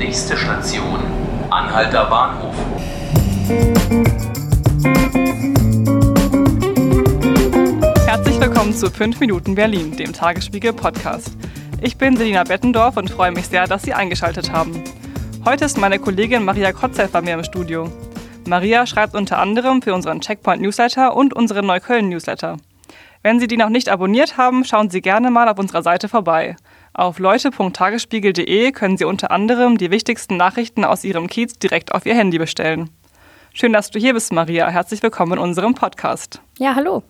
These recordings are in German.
Nächste Station, Anhalter Bahnhof. Herzlich willkommen zu 5 Minuten Berlin, dem Tagesspiegel Podcast. Ich bin Selina Bettendorf und freue mich sehr, dass Sie eingeschaltet haben. Heute ist meine Kollegin Maria Kotzeff bei mir im Studio. Maria schreibt unter anderem für unseren Checkpoint Newsletter und unseren Neukölln Newsletter. Wenn Sie die noch nicht abonniert haben, schauen Sie gerne mal auf unserer Seite vorbei. Auf leute.tagesspiegel.de können Sie unter anderem die wichtigsten Nachrichten aus Ihrem Kiez direkt auf Ihr Handy bestellen. Schön, dass du hier bist, Maria. Herzlich willkommen in unserem Podcast. Ja, hallo.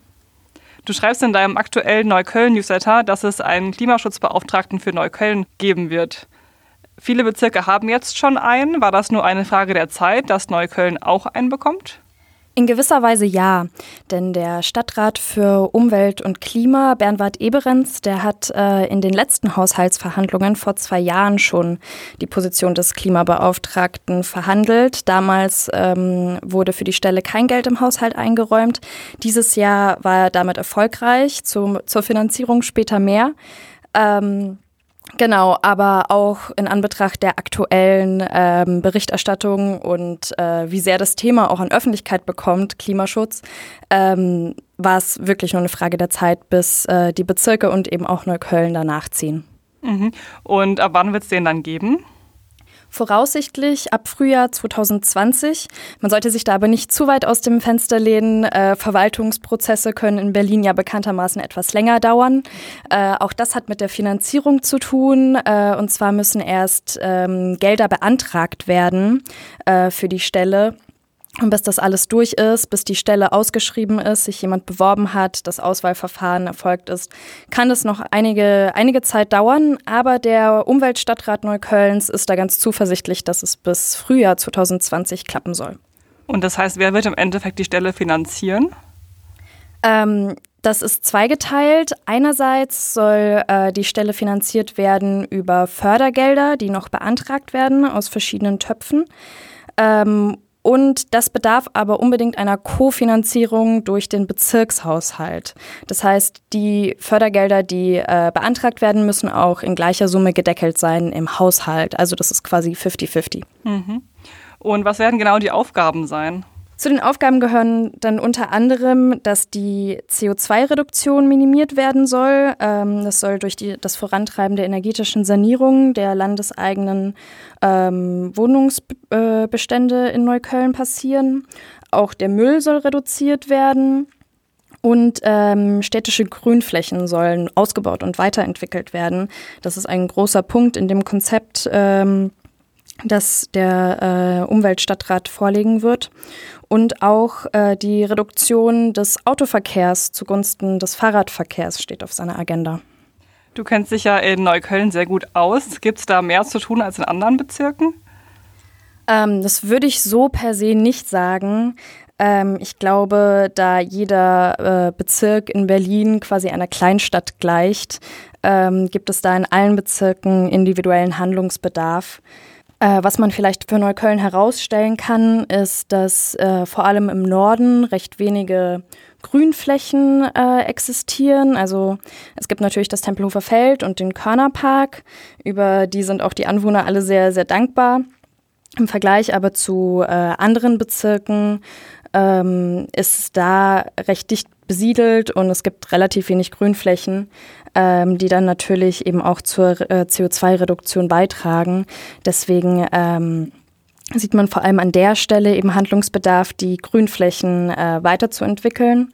Du schreibst in deinem aktuellen Neukölln-Newsletter, dass es einen Klimaschutzbeauftragten für Neukölln geben wird. Viele Bezirke haben jetzt schon einen. War das nur eine Frage der Zeit, dass Neukölln auch einen bekommt? In gewisser Weise ja, denn der Stadtrat für Umwelt und Klima, Bernward Eberenz, der hat äh, in den letzten Haushaltsverhandlungen vor zwei Jahren schon die Position des Klimabeauftragten verhandelt. Damals ähm, wurde für die Stelle kein Geld im Haushalt eingeräumt. Dieses Jahr war er damit erfolgreich, zum, zur Finanzierung später mehr. Ähm, Genau, aber auch in Anbetracht der aktuellen ähm, Berichterstattung und äh, wie sehr das Thema auch an Öffentlichkeit bekommt, Klimaschutz, ähm, war es wirklich nur eine Frage der Zeit, bis äh, die Bezirke und eben auch Neukölln danach ziehen. Mhm. Und ab wann wird es den dann geben? Voraussichtlich ab Frühjahr 2020. Man sollte sich da aber nicht zu weit aus dem Fenster lehnen. Äh, Verwaltungsprozesse können in Berlin ja bekanntermaßen etwas länger dauern. Äh, auch das hat mit der Finanzierung zu tun. Äh, und zwar müssen erst ähm, Gelder beantragt werden äh, für die Stelle. Und bis das alles durch ist, bis die Stelle ausgeschrieben ist, sich jemand beworben hat, das Auswahlverfahren erfolgt ist, kann es noch einige, einige Zeit dauern. Aber der Umweltstadtrat Neuköllns ist da ganz zuversichtlich, dass es bis Frühjahr 2020 klappen soll. Und das heißt, wer wird im Endeffekt die Stelle finanzieren? Ähm, das ist zweigeteilt. Einerseits soll äh, die Stelle finanziert werden über Fördergelder, die noch beantragt werden aus verschiedenen Töpfen. Ähm, und das bedarf aber unbedingt einer Kofinanzierung durch den Bezirkshaushalt. Das heißt, die Fördergelder, die äh, beantragt werden, müssen auch in gleicher Summe gedeckelt sein im Haushalt. Also das ist quasi 50-50. Mhm. Und was werden genau die Aufgaben sein? Zu den Aufgaben gehören dann unter anderem, dass die CO2-Reduktion minimiert werden soll. Ähm, das soll durch die, das Vorantreiben der energetischen Sanierung der landeseigenen ähm, Wohnungsbestände in Neukölln passieren. Auch der Müll soll reduziert werden. Und ähm, städtische Grünflächen sollen ausgebaut und weiterentwickelt werden. Das ist ein großer Punkt in dem Konzept, ähm, das der äh, Umweltstadtrat vorlegen wird und auch äh, die Reduktion des Autoverkehrs zugunsten des Fahrradverkehrs steht auf seiner Agenda. Du kennst dich ja in Neukölln sehr gut aus. Gibt es da mehr zu tun als in anderen Bezirken? Ähm, das würde ich so per se nicht sagen. Ähm, ich glaube, da jeder äh, Bezirk in Berlin quasi einer Kleinstadt gleicht, ähm, gibt es da in allen Bezirken individuellen Handlungsbedarf. Äh, was man vielleicht für Neukölln herausstellen kann, ist, dass äh, vor allem im Norden recht wenige Grünflächen äh, existieren. Also es gibt natürlich das Tempelhofer Feld und den Körnerpark. Über die sind auch die Anwohner alle sehr, sehr dankbar. Im Vergleich aber zu äh, anderen Bezirken ähm, ist es da recht dicht besiedelt und es gibt relativ wenig Grünflächen ähm, die dann natürlich eben auch zur äh, CO2-Reduktion beitragen. Deswegen ähm, sieht man vor allem an der Stelle eben Handlungsbedarf, die Grünflächen äh, weiterzuentwickeln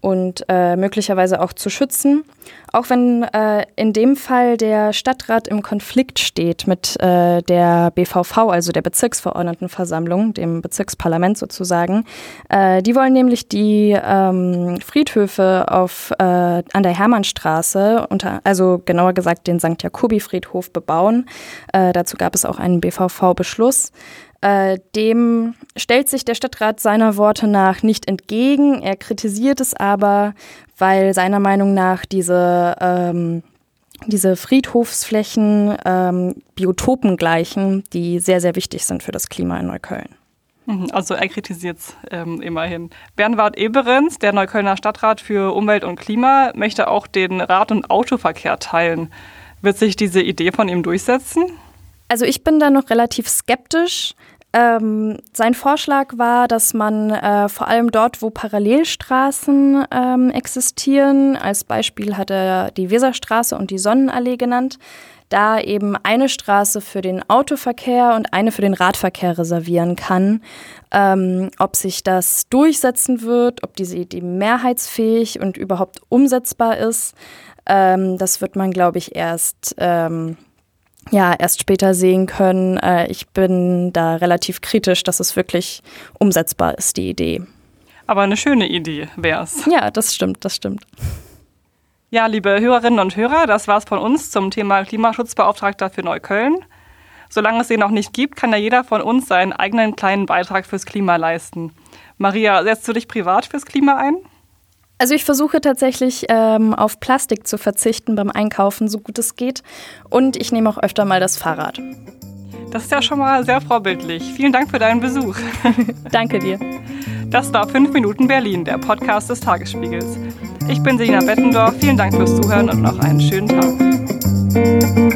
und äh, möglicherweise auch zu schützen. Auch wenn äh, in dem Fall der Stadtrat im Konflikt steht mit äh, der BVV, also der Bezirksverordnetenversammlung, dem Bezirksparlament sozusagen. Äh, die wollen nämlich die ähm, Friedhöfe auf, äh, an der Hermannstraße, unter, also genauer gesagt den St. Jakobi-Friedhof bebauen. Äh, dazu gab es auch einen BVV-Beschluss. Äh, dem stellt sich der Stadtrat seiner Worte nach nicht entgegen. Er kritisiert es aber, weil seiner Meinung nach diese, ähm, diese Friedhofsflächen ähm, Biotopen gleichen, die sehr, sehr wichtig sind für das Klima in Neukölln. Mhm, also er kritisiert es ähm, immerhin. Bernward Eberenz, der Neuköllner Stadtrat für Umwelt und Klima, möchte auch den Rad- und Autoverkehr teilen. Wird sich diese Idee von ihm durchsetzen? Also ich bin da noch relativ skeptisch. Ähm, sein Vorschlag war, dass man äh, vor allem dort, wo Parallelstraßen ähm, existieren, als Beispiel hat er die Weserstraße und die Sonnenallee genannt, da eben eine Straße für den Autoverkehr und eine für den Radverkehr reservieren kann. Ähm, ob sich das durchsetzen wird, ob diese Idee mehrheitsfähig und überhaupt umsetzbar ist, ähm, das wird man, glaube ich, erst ähm, ja erst später sehen können. Äh, ich bin da relativ kritisch, dass es wirklich umsetzbar ist, die Idee. Aber eine schöne Idee wäre es. Ja, das stimmt, das stimmt. Ja, liebe Hörerinnen und Hörer, das war's von uns zum Thema Klimaschutzbeauftragter für Neukölln. Solange es den noch nicht gibt, kann ja jeder von uns seinen eigenen kleinen Beitrag fürs Klima leisten. Maria, setzt du dich privat fürs Klima ein? Also ich versuche tatsächlich ähm, auf Plastik zu verzichten beim Einkaufen, so gut es geht. Und ich nehme auch öfter mal das Fahrrad. Das ist ja schon mal sehr vorbildlich. Vielen Dank für deinen Besuch. Danke dir. Das war 5 Minuten Berlin, der Podcast des Tagesspiegels. Ich bin Selina Bettendorf. Vielen Dank fürs Zuhören und noch einen schönen Tag.